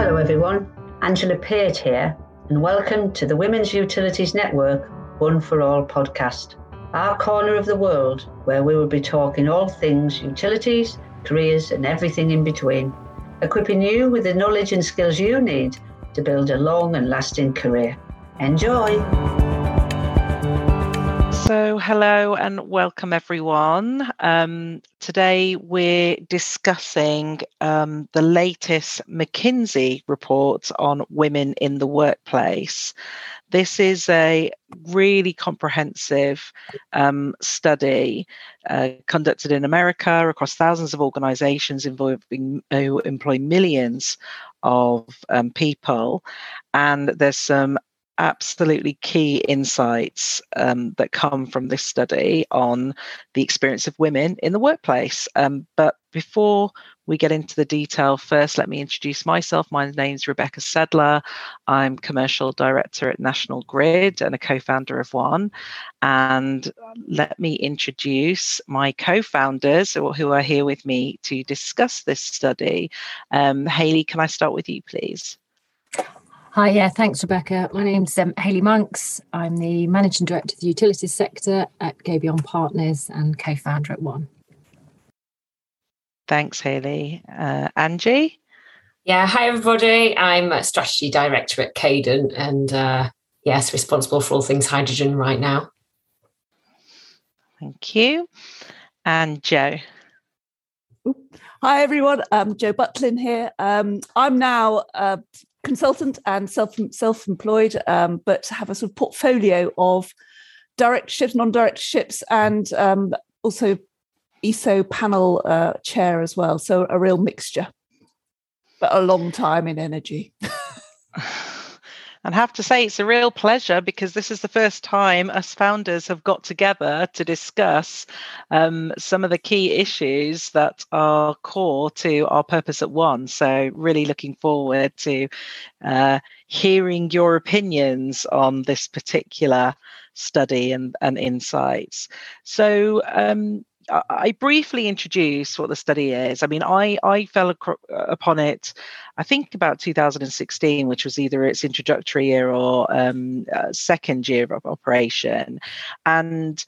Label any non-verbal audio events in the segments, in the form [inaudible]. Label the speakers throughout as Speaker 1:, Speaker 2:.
Speaker 1: Hello, everyone. Angela Peart here, and welcome to the Women's Utilities Network One for All podcast, our corner of the world where we will be talking all things utilities, careers, and everything in between, equipping you with the knowledge and skills you need to build a long and lasting career. Enjoy!
Speaker 2: So, hello and welcome everyone. Um, today we're discussing um, the latest McKinsey report on women in the workplace. This is a really comprehensive um, study uh, conducted in America across thousands of organizations involving who employ millions of um, people. And there's some absolutely key insights um, that come from this study on the experience of women in the workplace. Um, but before we get into the detail, first let me introduce myself. My name is Rebecca Sedler. I'm commercial director at National Grid and a co founder of One. And let me introduce my co founders who are here with me to discuss this study. Um, Hayley, can I start with you, please?
Speaker 3: Hi, yeah, thanks, Rebecca. My name's um, Hayley Monks. I'm the Managing Director of the Utilities Sector at Go Beyond Partners and co founder at One.
Speaker 2: Thanks, Hayley. Uh, Angie?
Speaker 4: Yeah, hi, everybody. I'm a Strategy Director at Cadent and, uh, yes, responsible for all things hydrogen right now.
Speaker 2: Thank you. And Joe?
Speaker 5: Hi everyone, um, Joe Butlin here. Um, I'm now uh, consultant and self self-employed, um, but have a sort of portfolio of directorships, non-directorships, and um, also ESO panel uh, chair as well. So a real mixture, but a long time in energy. [laughs]
Speaker 2: and have to say it's a real pleasure because this is the first time us founders have got together to discuss um, some of the key issues that are core to our purpose at one. So really looking forward to uh, hearing your opinions on this particular study and, and insights. So um, I briefly introduce what the study is. I mean, I I fell ac- upon it, I think about 2016, which was either its introductory year or um, uh, second year of operation, and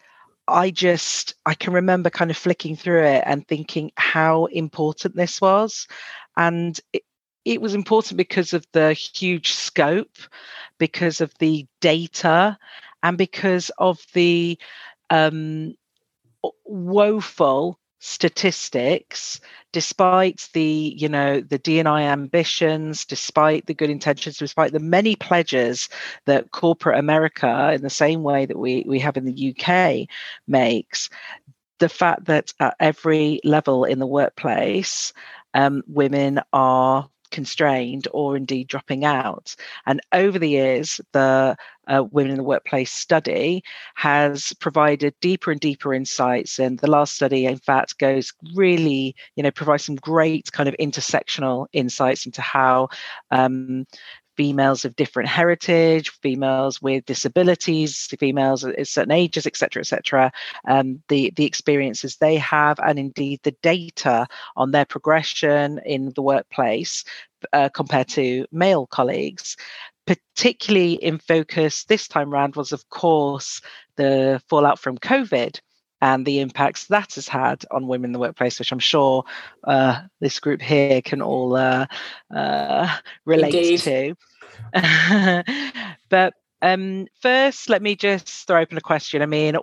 Speaker 2: I just I can remember kind of flicking through it and thinking how important this was, and it, it was important because of the huge scope, because of the data, and because of the um, woeful statistics despite the you know the dni ambitions despite the good intentions despite the many pledges that corporate america in the same way that we we have in the uk makes the fact that at every level in the workplace um, women are constrained or indeed dropping out. And over the years, the uh, Women in the Workplace study has provided deeper and deeper insights. And the last study, in fact, goes really, you know, provides some great kind of intersectional insights into how um, females of different heritage, females with disabilities, females at certain ages, etc., etc. Um, the the experiences they have, and indeed the data on their progression in the workplace uh, compared to male colleagues. Particularly in focus this time round was, of course, the fallout from COVID and the impacts that has had on women in the workplace, which I'm sure uh, this group here can all uh, uh, relate Indeed. to. [laughs] but um, first, let me just throw open a question. I mean,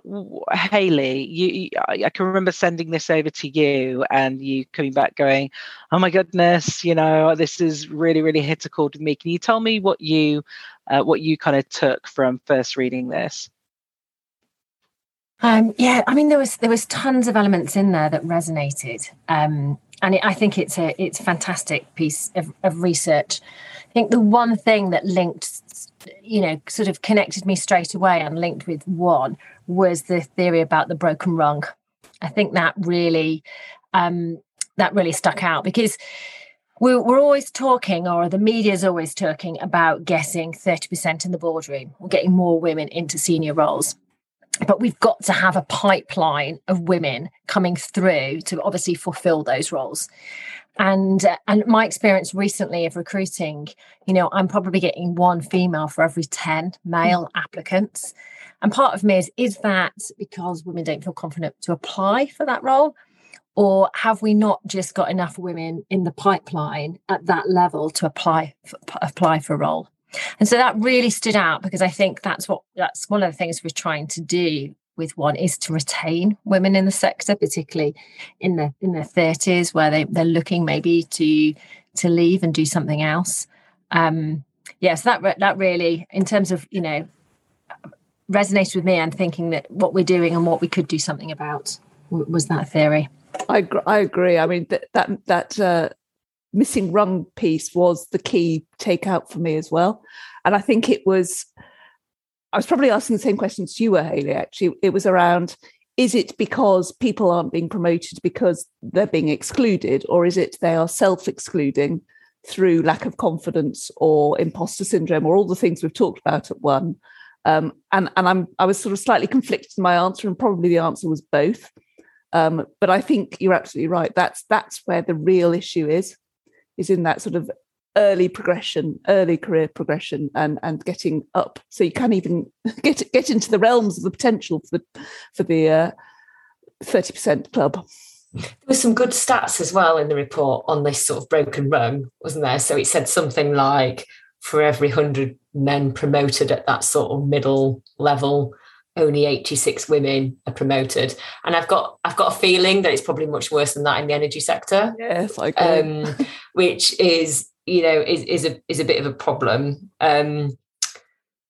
Speaker 2: Hayley, you, I can remember sending this over to you, and you coming back going, "Oh my goodness, you know, this is really, really hit a chord with me." Can you tell me what you, uh, what you kind of took from first reading this?
Speaker 3: Um, yeah, I mean, there was there was tons of elements in there that resonated, um, and it, I think it's a it's a fantastic piece of, of research. I think the one thing that linked, you know, sort of connected me straight away and linked with one was the theory about the broken rung. I think that really um, that really stuck out because we're, we're always talking, or the media is always talking about getting thirty percent in the boardroom or getting more women into senior roles but we've got to have a pipeline of women coming through to obviously fulfill those roles. And uh, and my experience recently of recruiting you know i'm probably getting one female for every 10 male mm. applicants. And part of me is is that because women don't feel confident to apply for that role? Or have we not just got enough women in the pipeline at that level to apply for, apply for a role and so that really stood out because i think that's what that's one of the things we're trying to do with one is to retain women in the sector, particularly in the in their thirties, where they they're looking maybe to to leave and do something else. Um, yes, yeah, so that that really, in terms of you know, resonated with me and thinking that what we're doing and what we could do something about was that theory.
Speaker 5: I I agree. I mean that that that uh, missing rung piece was the key takeout for me as well, and I think it was I was probably asking the same questions you were, Hayley, actually. It was around is it because people aren't being promoted because they're being excluded, or is it they are self excluding through lack of confidence or imposter syndrome, or all the things we've talked about at one? Um, and and I'm I was sort of slightly conflicted in my answer, and probably the answer was both. Um, but I think you're absolutely right. That's that's where the real issue is, is in that sort of early progression, early career progression, and and getting up, so you can't even [laughs] get get into the realms of the potential for the for the uh, thirty uh, percent club.
Speaker 4: There was some good stats as well in the report on this sort of broken rung, wasn't there? So it said something like for every hundred men promoted at that sort of middle level, only 86 women are promoted and i've got i've got a feeling that it's probably much worse than that in the energy sector
Speaker 5: yes i agree. Um, [laughs]
Speaker 4: which is you know is, is a is a bit of a problem um,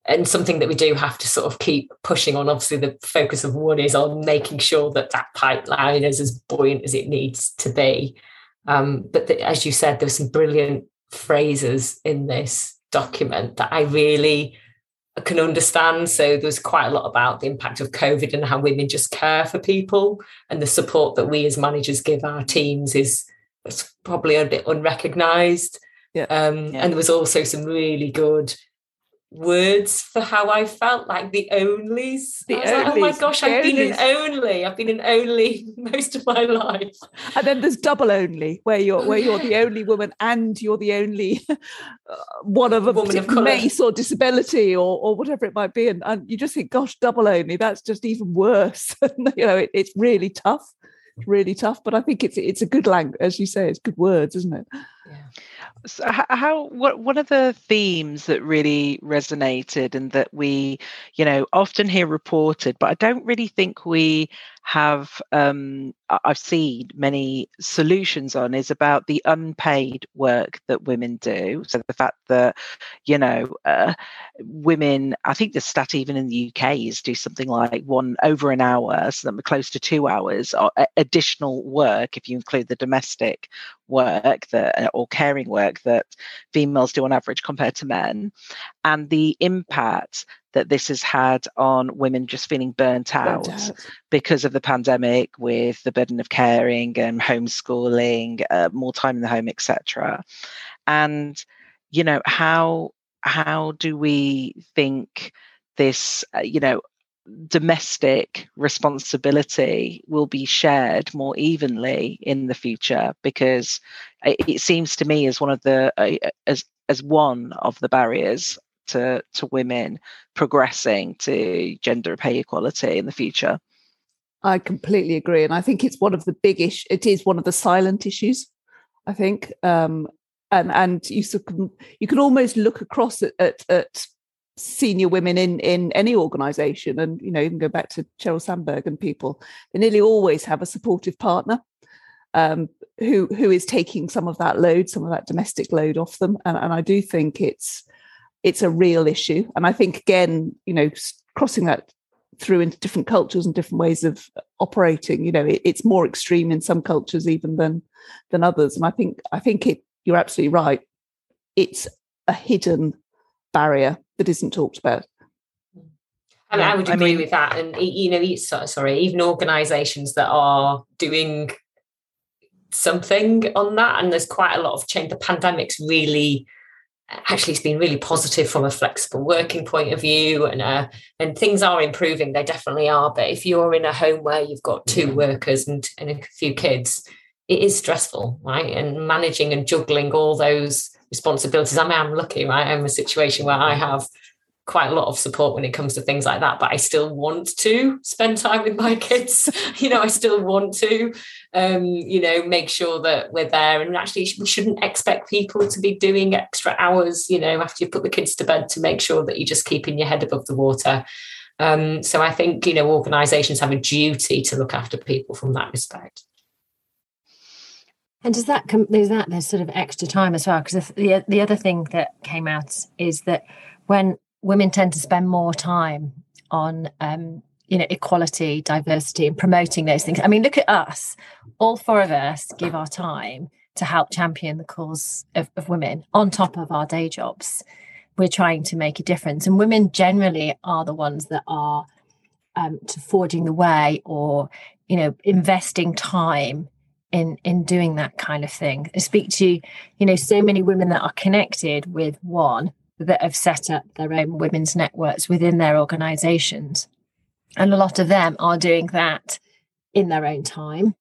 Speaker 4: and something that we do have to sort of keep pushing on. Obviously the focus of one is on making sure that that pipeline is as buoyant as it needs to be. Um, but the, as you said there's some brilliant phrases in this document that i really can understand. So there's quite a lot about the impact of covid and how women just care for people and the support that we as managers give our teams is probably a bit unrecognized yeah. Um, yeah. And there was also some really good words for how I felt like the onlys. The onlys. Like, oh my gosh, I've been an only. I've been an only [laughs] most of my life.
Speaker 5: And then there's double only, where you're where you're the only [laughs] woman and you're the only [laughs] uh, one of a woman of race or disability or or whatever it might be. And, and you just think, gosh, double only, that's just even worse. you know, it, it's really tough. Really tough, but I think it's it's a good language, as you say, it's good words, isn't it?
Speaker 2: Yeah so how what one of the themes that really resonated and that we you know often hear reported but i don't really think we have um, I've seen many solutions on is about the unpaid work that women do. So the fact that you know uh, women, I think the stat even in the UK is do something like one over an hour, so that we're close to two hours additional work if you include the domestic work that uh, or caring work that females do on average compared to men, and the impact that this has had on women just feeling burnt out, burnt out. because of the pandemic with the burden of caring and homeschooling uh, more time in the home etc and you know how how do we think this uh, you know domestic responsibility will be shared more evenly in the future because it, seems to me as one of the as as one of the barriers to to women progressing to gender pay equality in the future.
Speaker 5: I completely agree, and I think it's one of the big issues. It is one of the silent issues. I think, um, and and you can you can almost look across at, at, at senior women in in any organization and you know even go back to Sheryl Sandberg and people they nearly always have a supportive partner um, who who is taking some of that load some of that domestic load off them and, and I do think it's it's a real issue. And I think again, you know, crossing that through into different cultures and different ways of operating, you know, it, it's more extreme in some cultures even than than others. And I think I think it you're absolutely right. It's a hidden barrier that isn't talked about.
Speaker 4: I, mean, I would agree I mean, with that. And you know, sorry, even organisations that are doing something on that, and there's quite a lot of change. The pandemic's really actually it's been really positive from a flexible working point of view and uh, and things are improving they definitely are but if you're in a home where you've got two workers and, and a few kids it is stressful right and managing and juggling all those responsibilities. I mean i'm lucky right? I'm in a situation where i have quite a lot of support when it comes to things like that but i still want to spend time with my kids. [laughs] You know i still want to um, you know make sure that we're there. And actually we shouldn't expect people to be doing extra hours you know after you put the kids to bed to make sure that you're just keeping your head above the water. Um, so i think you know organizations have a duty to look after people from that respect
Speaker 3: and does that come there's that there's sort of extra time as well? Because the, the other thing that came out is that when women tend to spend more time on um, you know equality diversity and promoting those things i mean look at us. All four of us give our time to help champion the cause of, of women on top of our day jobs. We're trying to make a difference. And women generally are the ones that are um, to forging the way or you know investing time in in doing that kind of thing i speak to you know so many women that are connected with one that have set up their own women's networks within their organizations. And a lot of them are doing that in their own time,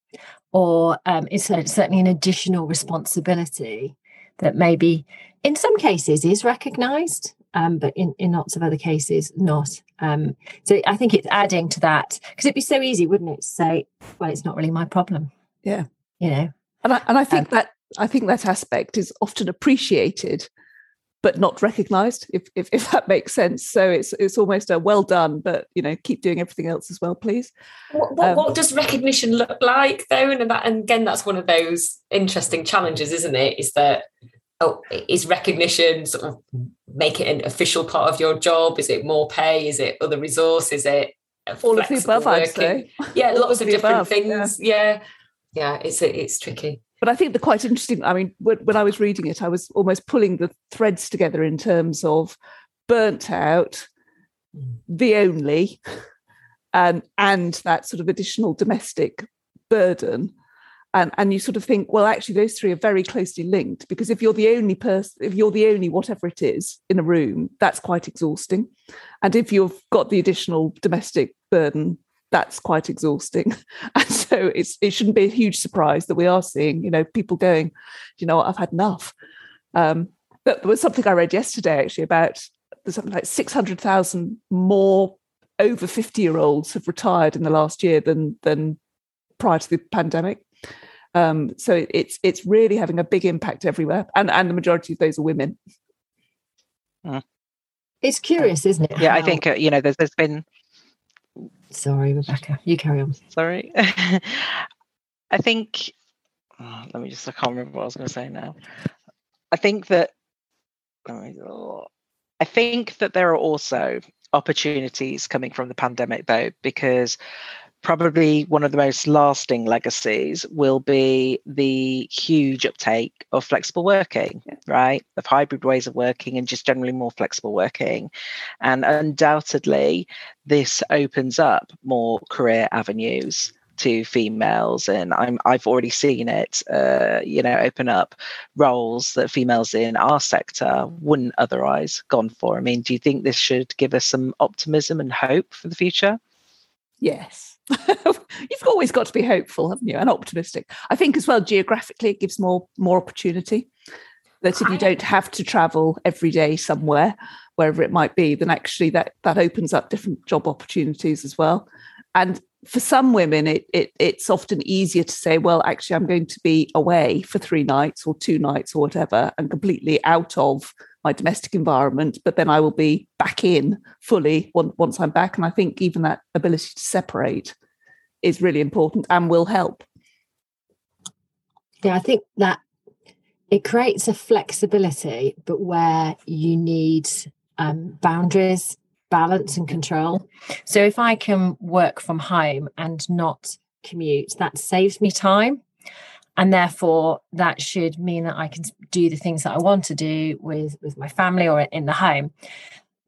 Speaker 3: or um, it's certainly an additional responsibility that maybe in some cases is recognized, um, but in, in lots of other cases not. Um, so I think it's adding to that because it'd be so easy, wouldn't it, to say, well, it's not really my problem.
Speaker 5: Yeah.
Speaker 3: You know.
Speaker 5: And I, and I think um, that I think that aspect is often appreciated but not recognized if, if, if that makes sense. So it's it's almost a well done but you know keep doing everything else as well please.
Speaker 4: What, what, um, what does recognition look like though? And that and again that's one of those interesting challenges isn't it? Is that oh is recognition sort of make it an official part of your job? Is it more pay? Is it other resource is it
Speaker 5: all of the above working? i'd say.
Speaker 4: Yeah [laughs] lots of, of different above, things yeah. yeah yeah it's it's tricky
Speaker 5: but I think the quite interesting. I mean, when, when I was reading it, I was almost pulling the threads together in terms of burnt out, mm. the only, and and that sort of additional domestic burden. And, and you sort of think, well, actually, those three are very closely linked because if you're the only person, if you're the only whatever it is in a room, that's quite exhausting. And if you've got the additional domestic burden, that's quite exhausting. [laughs] And so it's it shouldn't be a huge surprise that we are seeing, you know, people going, you know, I've had enough. Um, but there was something I read yesterday actually about there's something like 600,000 more over 50 year olds have retired in the last year than than prior to the pandemic. Um, so it's it's really having a big impact everywhere, and and the majority of those are women.
Speaker 3: Hmm. It's curious, isn't it?
Speaker 2: Yeah, I think uh, you know there's there's been
Speaker 3: Sorry, Rebecca. You carry on.
Speaker 2: Sorry. [laughs] I think. Oh, let me just. I can't remember what I was going to say now. I think that. Oh I think that there are also opportunities coming from the pandemic, though, because probably one of the most lasting legacies will be the huge uptake of flexible working, right? Of hybrid ways of working and just generally more flexible working. And undoubtedly, this opens up more career avenues to females and I'm I've already seen it uh, you know open up roles that females in our sector wouldn't otherwise gone for. I mean, do you think this should give us some optimism and hope for the future?
Speaker 5: Yes. [laughs] You've always got to be hopeful, haven't you? And optimistic. I think as well, geographically, it gives more more opportunity. That if you don't have to travel every day somewhere, wherever it might be, then actually that that opens up different job opportunities as well. And for some women, it, it it's often easier to say, well, actually, I'm going to be away for three nights or two nights or whatever, and completely out of my domestic environment, but then I will be back in fully once I'm back. And I think even that ability to separate is really important and will help.
Speaker 3: Yeah, I think that it creates a flexibility, but where you need um, boundaries, balance, and control. So if I can work from home and not commute, that saves me time and therefore that should mean that i can do the things that i want to do with with my family or in the home.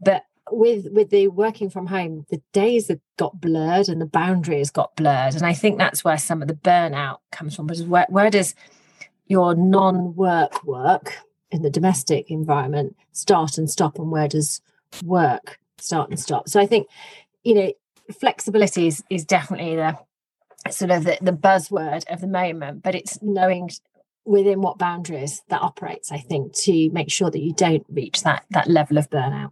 Speaker 3: But with with the working from home the days have got blurred and the boundaries got blurred. And i think that's where some of the burnout comes from because where, where does your non-work work in the domestic environment start and stop and where does work start and stop? So i think you know flexibility is, is definitely the sort of the, the buzzword of the moment but it's knowing within what boundaries that operates i think to make sure that you don't reach that that level of burnout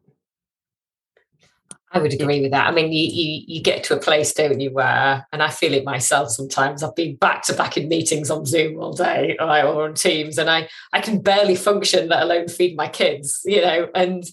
Speaker 4: I would agree with that. I mean, you, you you get to a place, don't you, where, and I feel it myself sometimes. I've been back to back in meetings on Zoom all day or, or on Teams, and I I can barely function, let alone feed my kids. You know, and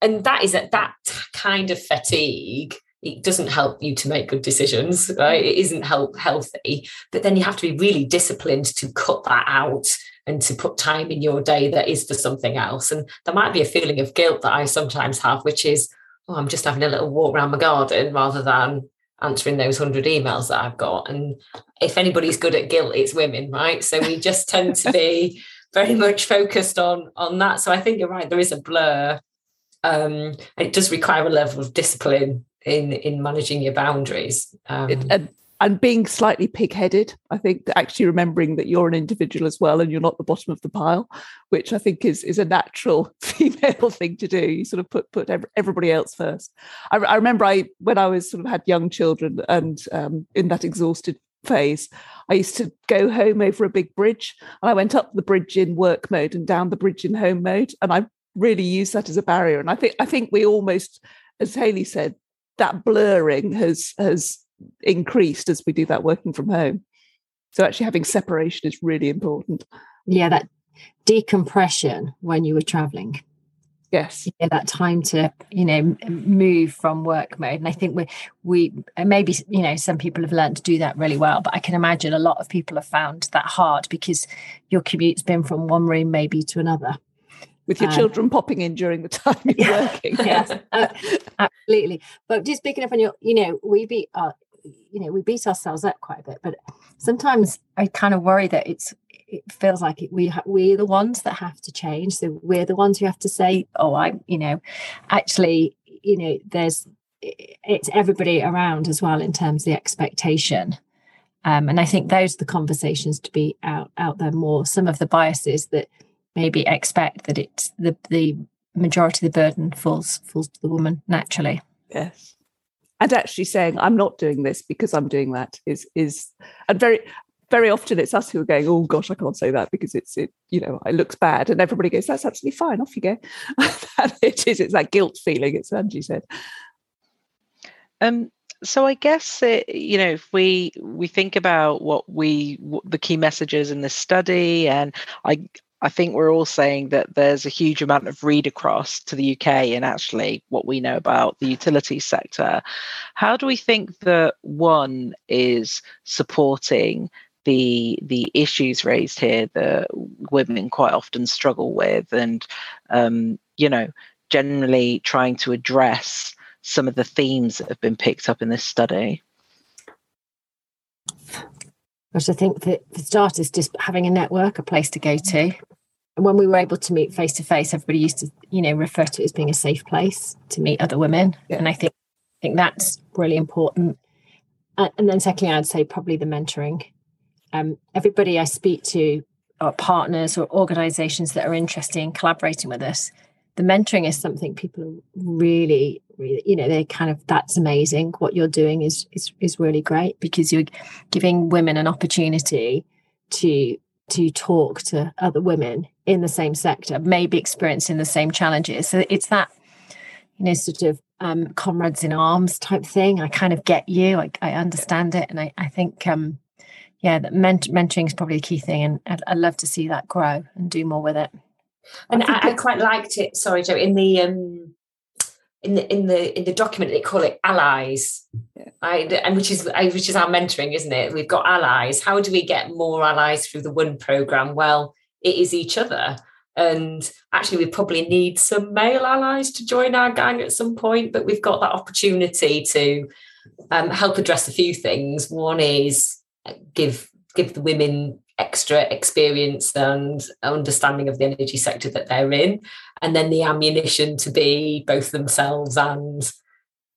Speaker 4: and that is that that kind of fatigue. It doesn't help you to make good decisions, right? It isn't help healthy. But then you have to be really disciplined to cut that out and to put time in your day that is for something else. And there might be a feeling of guilt that I sometimes have, which is oh, I'm just having a little walk around my garden rather than answering those 100 emails that I've got. And if anybody's good at guilt, it's women, right? So we just tend to be [laughs] very much focused on on that. So I think you're right, there is a blur. Um, it does require a level of discipline in in managing your boundaries. Um,
Speaker 5: it, and and being slightly pig-headed. I think actually remembering that you're an individual as well and you're not the bottom of the pile which i think is is a natural [laughs] female thing to do. You sort of put put everybody else first. I, I remember i when i was sort of had young children and um, in that exhausted phase i used to go home over a big bridge and i went up the bridge in work mode and down the bridge in home mode. And i really used that as a barrier. And i think i think we almost as Hayley said that blurring has has increased as we do that working from home. So actually having separation is really important.
Speaker 3: Yeah, that decompression when you were traveling.
Speaker 5: Yes.
Speaker 3: Yeah, that time to, you know, move from work mode. And I think we we maybe, you know, some people have learned to do that really well, but I can imagine a lot of people have found that hard because your commute's been from one room maybe to another
Speaker 5: with your um, children popping in during the [laughs] time you're yeah, working. [laughs]
Speaker 3: yes, uh, absolutely. But just picking up on your, you know, we be uh, you know we beat ourselves up quite a bit but sometimes i kind of worry that it's it feels like we ha- we're the ones that have to change so we're the ones who have to say oh i you know actually you know there's it's everybody around as well in terms of the expectation um, and i think those are the conversations to be out out there more some of the biases that maybe expect that it's the the majority of the burden falls falls to the woman naturally.
Speaker 5: Yes. And actually saying i'm not doing this because i'm doing that is is and very very often it's us who are going oh gosh i can't say that because it's it you know it looks bad. And everybody goes that's absolutely fine off you go. [laughs] And it is it's that guilt feeling it's angie said.
Speaker 2: Um so i guess it, you know if we we think about what we what the key messages in this study and i I think we're all saying that there's a huge amount of read across to the UK and actually what we know about the utility sector. How do we think that one is supporting the the issues raised here that women quite often struggle with, and um, you know, generally trying to address some of the themes that have been picked up in this study?
Speaker 3: Because I think that for starters, just having a network, a place to go to. When we were able to meet face to face, everybody used to, you know, refer to it as being a safe place to meet other women, yeah. and I think I think that's really important. And then, secondly, I'd say probably the mentoring. Um, everybody I speak to, or partners or organisations that are interested in collaborating with us, the mentoring is something people really really you know they kind of that's amazing what you're doing is is is really great because you're giving women an opportunity to to talk to other women in the same sector maybe experiencing the same challenges so it's that you know sort of um, comrades in arms type thing i kind of get you i, I understand it and i, I think um yeah that ment- mentoring is probably the key thing and I'd, I'd love to see that grow and do more with it
Speaker 4: and I, I, quite liked it. Sorry, Joe. In the um, in the in the in the document, they call it allies, yeah. right? And which is which is our mentoring, isn't it? We've got allies. How do we get more allies through the one program? Well, it is each other. And actually, we probably need some male allies to join our gang at some point. But we've got that opportunity to um, help address a few things. One is uh, give give the women extra experience and understanding of the energy sector that they're in and then the ammunition to be both themselves and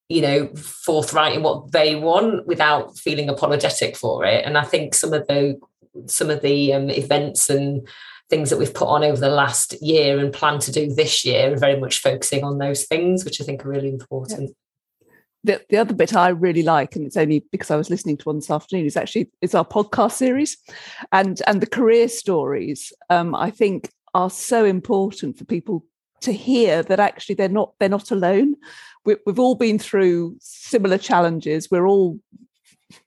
Speaker 4: you know forthright in what they want without feeling apologetic for it and i think some of the some of the um, events and things that we've put on over the last year and plan to do this year and very much focusing on those things which i think are really important
Speaker 5: the, the other bit I really like, and it's only because I was listening to one this afternoon, is actually is our podcast series, and and the career stories. Um, I think are so important for people to hear that actually they're not they're not alone. We, we've all been through similar challenges. We're all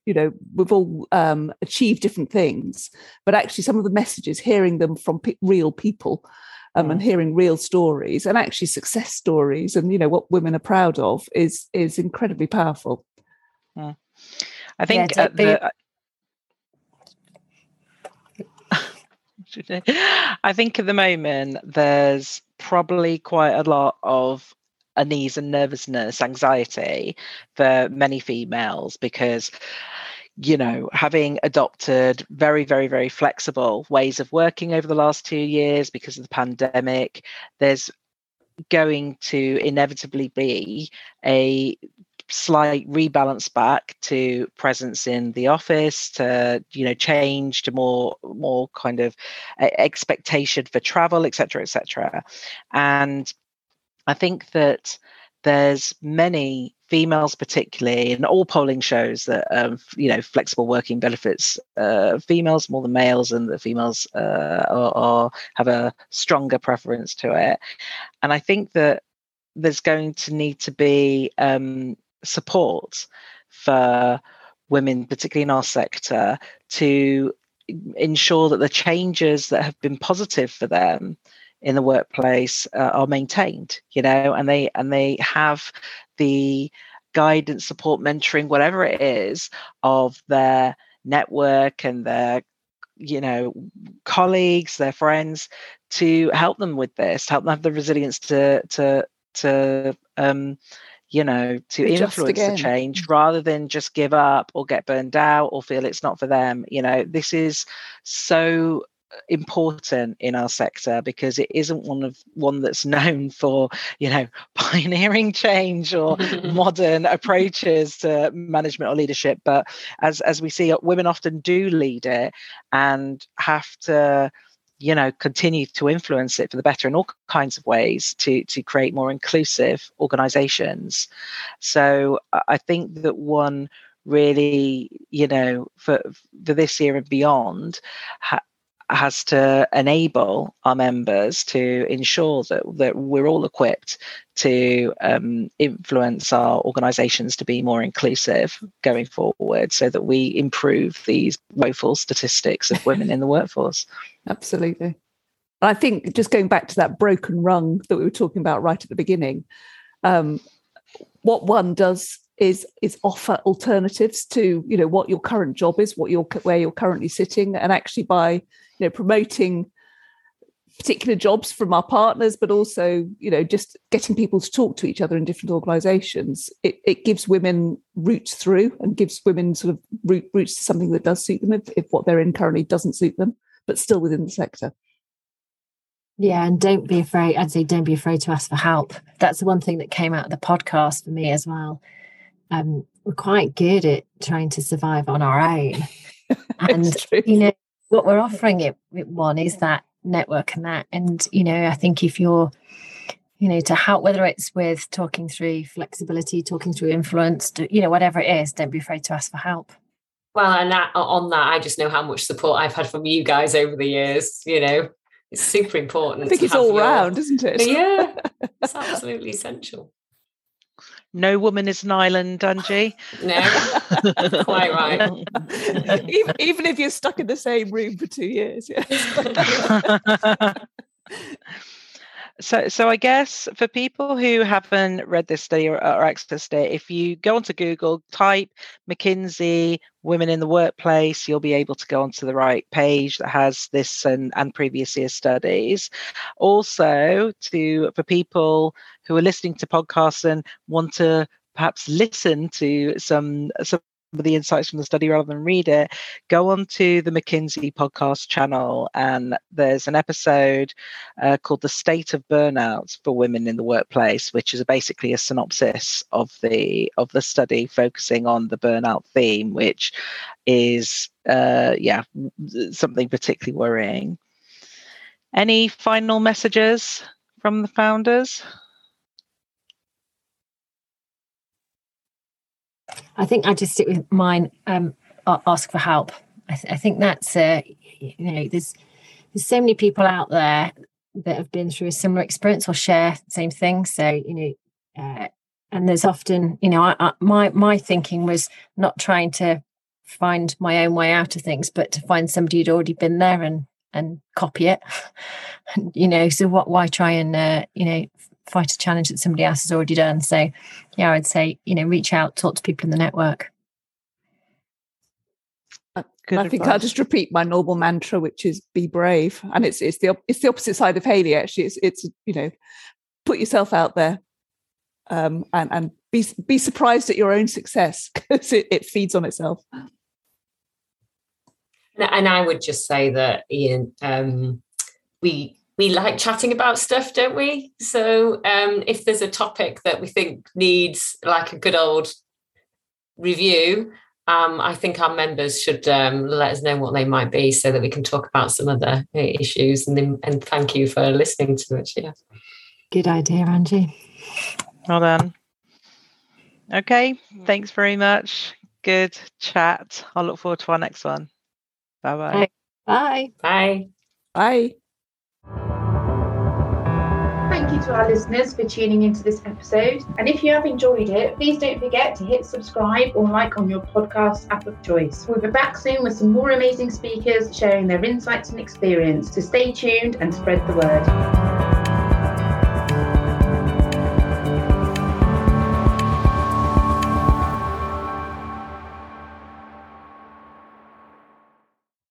Speaker 5: you know we've all um, achieved different things but actually some of the messages hearing them from pe- real people um, and mm. hearing real stories and actually success stories and you know what women are proud of is is incredibly powerful
Speaker 2: yeah. i think yeah, the, [laughs] I think at the moment there's probably quite a lot of unease and nervousness, anxiety for many females because you know, having adopted very, very, very flexible ways of working over the last two years because of the pandemic, there's going to inevitably be a slight rebalance back to presence in the office to you know change to more more kind of expectation for travel etc etc and i think that there's many females particularly and all polling shows that um, you know flexible working benefits uh, females more than males and the females uh, are, are, have a stronger preference to it. And i think that there's going to need to be um, support for women particularly in our sector to ensure that the changes that have been positive for them in the workplace uh, are maintained you know and they and they have the guidance support mentoring whatever it is of their network and their you know colleagues their friends to help them with this help them have the resilience to to to um you know to Adjust influence again. the change rather than just give up or get burned out or feel it's not for them you know this is so important in our sector because it isn't one of one that's known for you know [laughs] pioneering change or [laughs] modern approaches to management or leadership. But as as we see women often do lead it and have to you know continue to influence it for the better in all kinds of ways to to create more inclusive organizations. So i think that one really you know for for this year and beyond ha- has to enable our members to ensure that, that we're all equipped to um, influence our organisations to be more inclusive going forward so that we improve these woeful statistics of women in the workforce. [laughs]
Speaker 5: Absolutely. And I think just going back to that broken rung that we were talking about right at the beginning, um, what one does is is offer alternatives to you know what your current job is, what you're where you're currently sitting, and actually by you know promoting particular jobs from our partners but also you know just getting people to talk to each other in different organizations it, it gives women routes through and gives women sort of routes to something that does suit them if, if what they're in currently doesn't suit them but still within the sector
Speaker 3: yeah, and don't be afraid. I'd say don't be afraid to ask for help. That's the one thing that came out of the podcast for me as well. Um, we're quite good at trying to survive on our own, [laughs] and you know, what we're offering it one is that network and that and you know i think if you're you know to help whether it's with talking through flexibility talking through influence you know whatever it is don't be afraid to ask for help.
Speaker 4: Well and that, on that i just know how much support i've had from you guys over the years you know. It's super important
Speaker 5: i think it's all your, round isn't it?
Speaker 4: Yeah [laughs] it's absolutely essential
Speaker 2: no woman is an island, Angie. [laughs]
Speaker 4: No, quite right. [laughs]
Speaker 5: even, even if you're stuck in the same room for two years. Yeah. [laughs]
Speaker 2: So, so I guess for people who haven't read this study or, or accessed it, if you go onto Google, type McKinsey Women in the Workplace, you'll be able to go onto the right page that has this and, and previous year studies. Also, to for people who are listening to podcasts and want to perhaps listen to some some the insights from the study rather than read it, go on to the McKinsey podcast channel. And there's an episode uh, called The State of Burnout for Women in the Workplace, which is basically a synopsis of the of the study focusing on the burnout theme, which is uh, yeah, something particularly worrying. Any final messages from the founders?
Speaker 3: I think I just stick with mine. Um, ask for help. I, th- I think that's uh, you know there's there's so many people out there that have been through a similar experience or share the same thing. So you know, uh, and there's often you know I, I, my my thinking was not trying to find my own way out of things, but to find somebody who'd already been there and and copy it. [laughs] and, you know, so what? Why try and uh, you know fight a challenge that somebody else has already done? So yeah, I'd say you know reach out, talk to people in the network.
Speaker 5: Good I think. I'll just repeat my normal mantra, which is "be brave," and it's it's the it's the opposite side of Hayley. Actually, it's it's you know, put yourself out there, um, and and be be surprised at your own success [laughs] because it, it feeds on itself.
Speaker 4: And I would just say that Ian, um, we we like chatting about stuff, don't we? So um, if there's a topic that we think needs like a good old review, um, I think our members should um, let us know what they might be so that we can talk about some other issues. And then, and thank you for listening to it. Yeah.
Speaker 3: Good idea, Angie.
Speaker 2: Well done. Okay. Thanks very much. Good chat. I'll look forward to our next one. Bye-bye.
Speaker 3: Bye.
Speaker 4: Bye.
Speaker 5: Bye
Speaker 6: thank you to our listeners for tuning into this episode. And if you have enjoyed it, please don't forget to hit subscribe or like on your podcast app of choice. We'll be back soon with some more amazing speakers sharing their insights and experience. So stay tuned and spread the word.